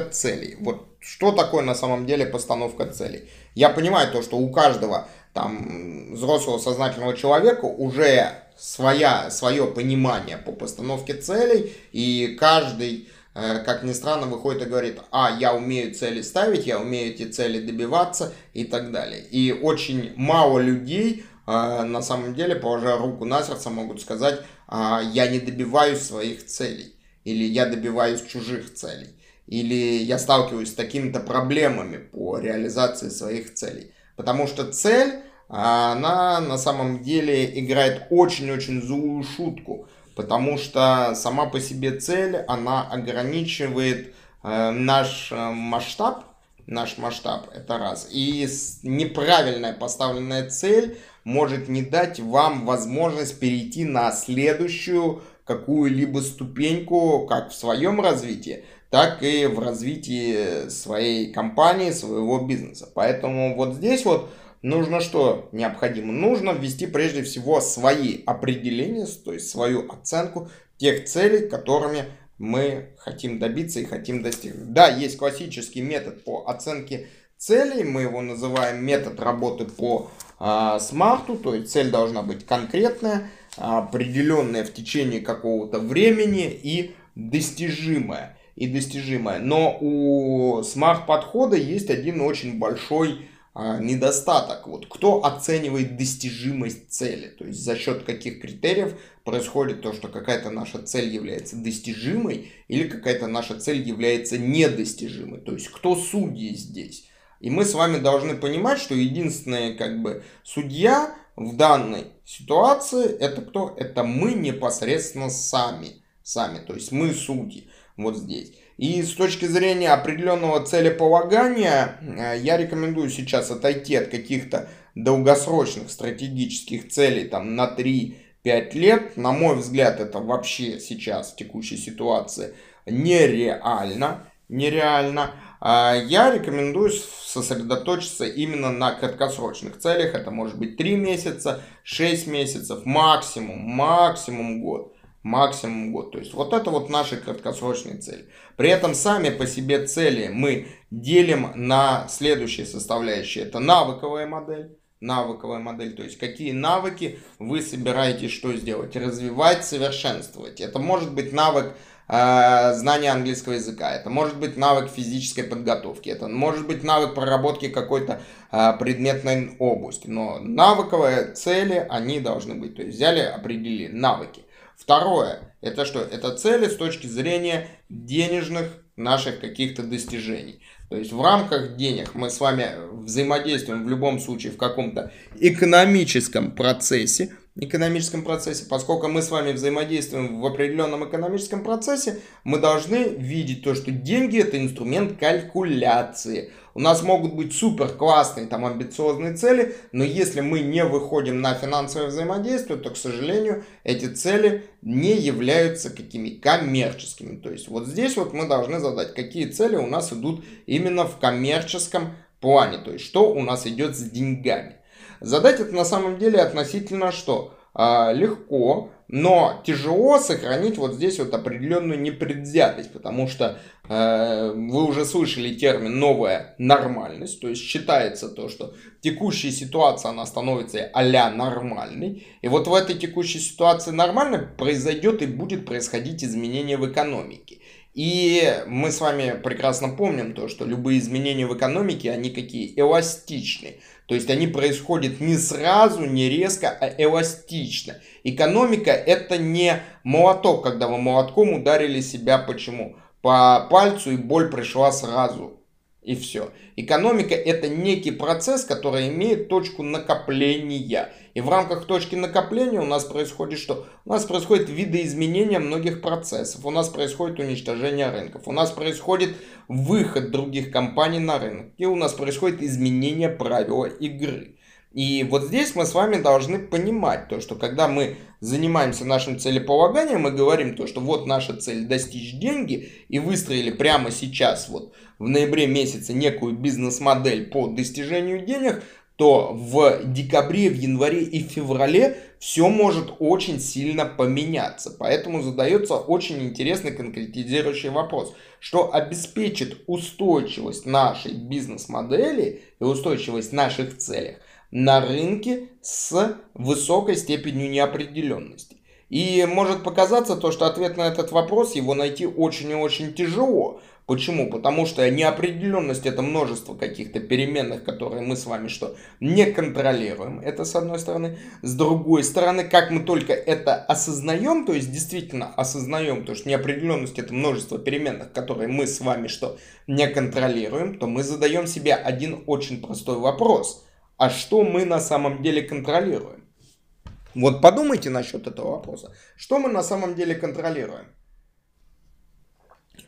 постановка целей. Вот что такое на самом деле постановка целей? Я понимаю то, что у каждого там взрослого сознательного человека уже своя, свое понимание по постановке целей, и каждый Э, как ни странно, выходит и говорит, а, я умею цели ставить, я умею эти цели добиваться и так далее. И очень мало людей, э, на самом деле, положа руку на сердце, могут сказать, «А, я не добиваюсь своих целей, или я добиваюсь чужих целей, или я сталкиваюсь с такими-то проблемами по реализации своих целей. Потому что цель, она на самом деле играет очень-очень злую шутку – потому что сама по себе цель, она ограничивает э, наш э, масштаб, наш масштаб, это раз. И неправильная поставленная цель может не дать вам возможность перейти на следующую какую-либо ступеньку, как в своем развитии, так и в развитии своей компании, своего бизнеса. Поэтому вот здесь вот нужно что необходимо? Нужно ввести прежде всего свои определения, то есть свою оценку тех целей, которыми мы хотим добиться и хотим достигнуть. Да, есть классический метод по оценке целей, мы его называем метод работы по э, смарту, то есть цель должна быть конкретная, определенная в течение какого-то времени и достижимая. И достижимая. Но у смарт-подхода есть один очень большой а, недостаток. Вот кто оценивает достижимость цели? То есть за счет каких критериев происходит то, что какая-то наша цель является достижимой или какая-то наша цель является недостижимой. То есть кто судьи здесь? И мы с вами должны понимать, что единственная как бы судья в данной ситуации это кто? Это мы непосредственно сами. Сами, то есть мы судьи вот здесь. И с точки зрения определенного целеполагания, э, я рекомендую сейчас отойти от каких-то долгосрочных стратегических целей там, на 3-5 лет. На мой взгляд, это вообще сейчас в текущей ситуации нереально. Нереально. А я рекомендую сосредоточиться именно на краткосрочных целях. Это может быть 3 месяца, 6 месяцев, максимум, максимум год максимум год. То есть вот это вот наши краткосрочные цели. При этом сами по себе цели мы делим на следующие составляющие. Это навыковая модель. Навыковая модель, то есть какие навыки вы собираетесь что сделать? Развивать, совершенствовать. Это может быть навык э, знания английского языка, это может быть навык физической подготовки, это может быть навык проработки какой-то э, предметной области. Но навыковые цели, они должны быть. То есть взяли, определили навыки. Второе, это что? Это цели с точки зрения денежных наших каких-то достижений. То есть в рамках денег мы с вами взаимодействуем в любом случае в каком-то экономическом процессе, экономическом процессе, поскольку мы с вами взаимодействуем в определенном экономическом процессе, мы должны видеть то, что деньги это инструмент калькуляции. У нас могут быть супер классные, там, амбициозные цели, но если мы не выходим на финансовое взаимодействие, то, к сожалению, эти цели не являются какими коммерческими. То есть вот здесь вот мы должны задать, какие цели у нас идут именно в коммерческом плане, то есть что у нас идет с деньгами. Задать это на самом деле относительно что? А, легко, но тяжело сохранить вот здесь вот определенную непредвзятость, потому что э, вы уже слышали термин новая нормальность, то есть считается то, что текущая ситуация она становится а-ля нормальной, и вот в этой текущей ситуации нормально произойдет и будет происходить изменение в экономике. И мы с вами прекрасно помним то, что любые изменения в экономике, они какие? Эластичны. То есть они происходят не сразу, не резко, а эластично. Экономика это не молоток, когда вы молотком ударили себя почему? По пальцу и боль пришла сразу и все. Экономика это некий процесс, который имеет точку накопления. И в рамках точки накопления у нас происходит что? У нас происходит видоизменение многих процессов. У нас происходит уничтожение рынков. У нас происходит выход других компаний на рынок. И у нас происходит изменение правила игры. И вот здесь мы с вами должны понимать то, что когда мы занимаемся нашим целеполаганием, мы говорим то, что вот наша цель достичь деньги и выстроили прямо сейчас вот в ноябре месяце некую бизнес-модель по достижению денег, то в декабре, в январе и феврале все может очень сильно поменяться. Поэтому задается очень интересный конкретизирующий вопрос, что обеспечит устойчивость нашей бизнес-модели и устойчивость наших целей на рынке с высокой степенью неопределенности. И может показаться то, что ответ на этот вопрос его найти очень и очень тяжело. Почему? Потому что неопределенность это множество каких-то переменных, которые мы с вами что не контролируем. Это с одной стороны. С другой стороны, как мы только это осознаем, то есть действительно осознаем, то что неопределенность это множество переменных, которые мы с вами что не контролируем, то мы задаем себе один очень простой вопрос. А что мы на самом деле контролируем? Вот подумайте насчет этого вопроса. Что мы на самом деле контролируем?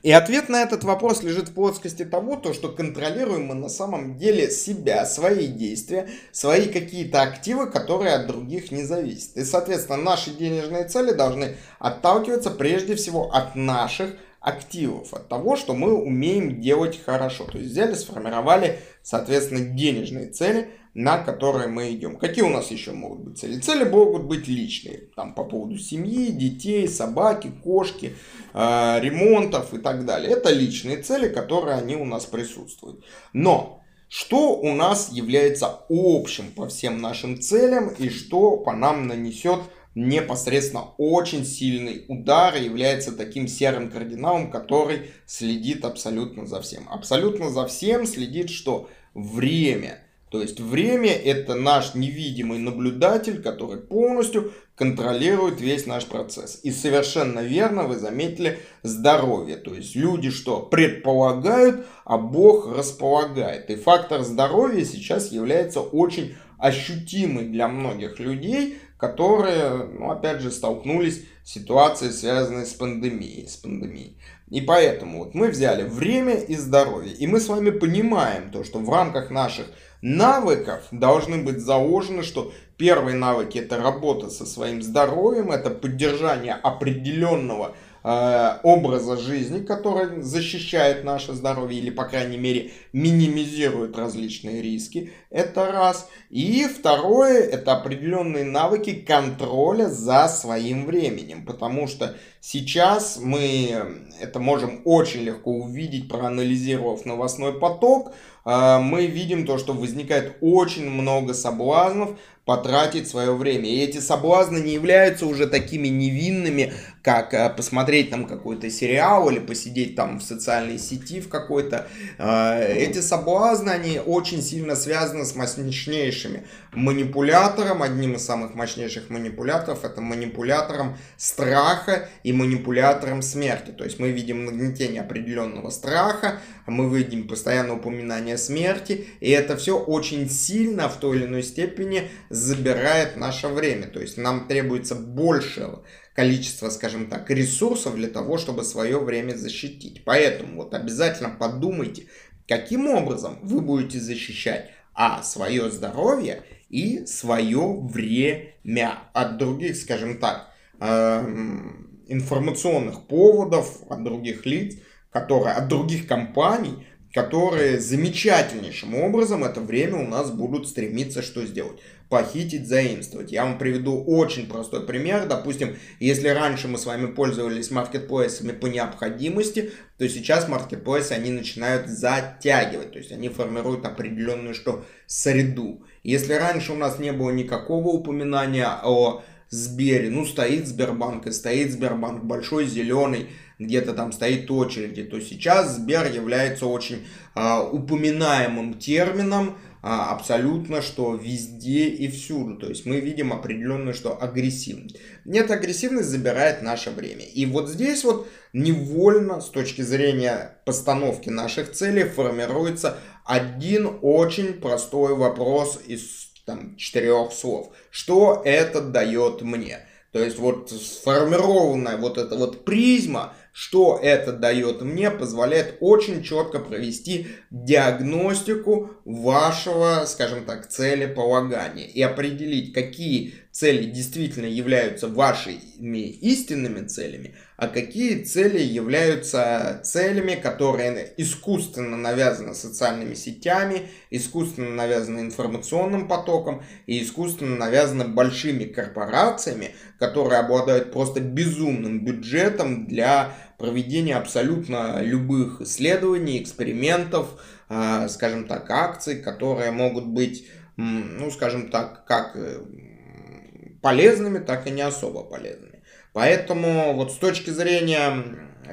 И ответ на этот вопрос лежит в плоскости того, то, что контролируем мы на самом деле себя, свои действия, свои какие-то активы, которые от других не зависят. И, соответственно, наши денежные цели должны отталкиваться прежде всего от наших от того, что мы умеем делать хорошо. То есть взяли, сформировали, соответственно, денежные цели, на которые мы идем. Какие у нас еще могут быть цели? Цели могут быть личные, там по поводу семьи, детей, собаки, кошки, э, ремонтов и так далее. Это личные цели, которые они у нас присутствуют. Но что у нас является общим по всем нашим целям и что по нам нанесет непосредственно очень сильный удар и является таким серым кардиналом, который следит абсолютно за всем. Абсолютно за всем следит, что время – то есть время это наш невидимый наблюдатель, который полностью контролирует весь наш процесс. И совершенно верно вы заметили здоровье. То есть люди что предполагают, а Бог располагает. И фактор здоровья сейчас является очень ощутимый для многих людей, которые, ну, опять же, столкнулись с ситуацией, связанной с пандемией. С пандемией. И поэтому вот мы взяли время и здоровье. И мы с вами понимаем то, что в рамках наших навыков должны быть заложены, что первые навыки это работа со своим здоровьем, это поддержание определенного образа жизни, который защищает наше здоровье или, по крайней мере, минимизирует различные риски. Это раз. И второе, это определенные навыки контроля за своим временем. Потому что сейчас мы это можем очень легко увидеть, проанализировав новостной поток, а, мы видим то, что возникает очень много соблазнов потратить свое время. И эти соблазны не являются уже такими невинными, как э, посмотреть там какой-то сериал или посидеть там в социальной сети в какой-то. Э, эти соблазны, они очень сильно связаны с мощнейшими манипулятором. Одним из самых мощнейших манипуляторов это манипулятором страха и манипулятором смерти. То есть мы видим нагнетение определенного страха, мы видим постоянное упоминание смерти, и это все очень сильно в той или иной степени забирает наше время. То есть нам требуется большего количество, скажем так, ресурсов для того, чтобы свое время защитить. Поэтому вот обязательно подумайте, каким образом вы будете защищать а свое здоровье и свое время от других, скажем так, эм, информационных поводов, от других лиц, которые, от других компаний, которые замечательнейшим образом это время у нас будут стремиться что сделать? Похитить, заимствовать. Я вам приведу очень простой пример. Допустим, если раньше мы с вами пользовались маркетплейсами по необходимости, то сейчас маркетплейсы они начинают затягивать. То есть они формируют определенную что среду. Если раньше у нас не было никакого упоминания о Сбере, ну стоит Сбербанк и стоит Сбербанк большой, зеленый, где-то там стоит очереди, то сейчас Сбер является очень а, упоминаемым термином, а, абсолютно, что везде и всюду. То есть мы видим определенную, что агрессивность. Нет, агрессивность забирает наше время. И вот здесь вот невольно с точки зрения постановки наших целей формируется один очень простой вопрос из там, четырех слов. Что это дает мне? То есть вот сформированная вот эта вот призма, что это дает мне, позволяет очень четко провести диагностику вашего, скажем так, целеполагания и определить, какие цели действительно являются вашими истинными целями, а какие цели являются целями, которые искусственно навязаны социальными сетями, искусственно навязаны информационным потоком и искусственно навязаны большими корпорациями, которые обладают просто безумным бюджетом для проведения абсолютно любых исследований, экспериментов, а, скажем так, акций, которые могут быть, ну, скажем так, как э, полезными, так и не особо полезными. Поэтому вот с точки зрения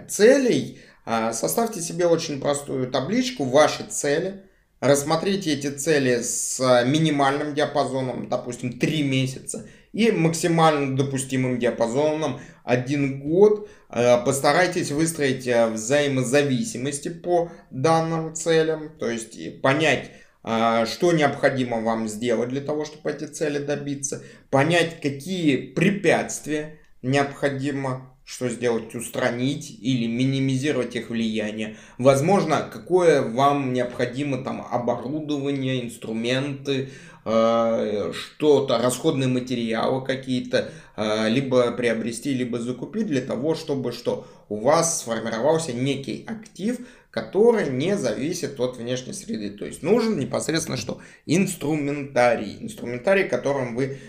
целей, а, составьте себе очень простую табличку, ваши цели, рассмотрите эти цели с минимальным диапазоном, допустим, 3 месяца, и максимально допустимым диапазоном 1 год. А, постарайтесь выстроить э, взаимозависимости по данным целям, то есть понять, а, что необходимо вам сделать для того, чтобы эти цели добиться, понять, какие препятствия необходимо что сделать, устранить или минимизировать их влияние. Возможно, какое вам необходимо там оборудование, инструменты, э, что-то, расходные материалы какие-то, э, либо приобрести, либо закупить для того, чтобы что у вас сформировался некий актив, который не зависит от внешней среды. То есть нужен непосредственно что? Инструментарий. Инструментарий, которым вы,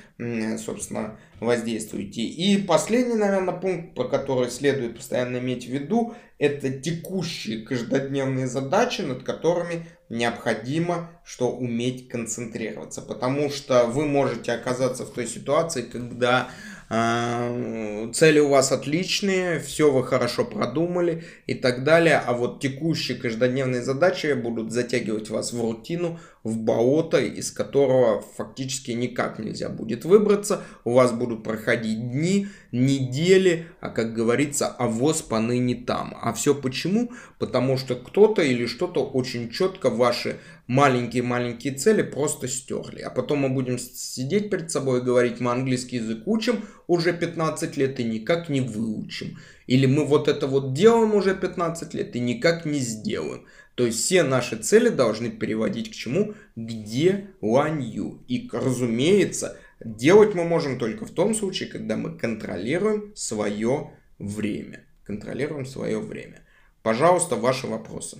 собственно, воздействуете. И последний, наверное, пункт, по который следует постоянно иметь в виду, это текущие каждодневные задачи, над которыми необходимо что уметь концентрироваться. Потому что вы можете оказаться в той ситуации, когда цели у вас отличные, все вы хорошо продумали и так далее, а вот текущие каждодневные задачи будут затягивать вас в рутину, в болото, из которого фактически никак нельзя будет выбраться. У вас будут проходить дни, недели, а как говорится, авоз поныне там. А все почему? Потому что кто-то или что-то очень четко ваши маленькие-маленькие цели просто стерли. А потом мы будем сидеть перед собой и говорить, мы английский язык учим уже 15 лет и никак не выучим. Или мы вот это вот делаем уже 15 лет и никак не сделаем. То есть все наши цели должны переводить к чему? К деланию. И, разумеется, делать мы можем только в том случае, когда мы контролируем свое время. Контролируем свое время. Пожалуйста, ваши вопросы.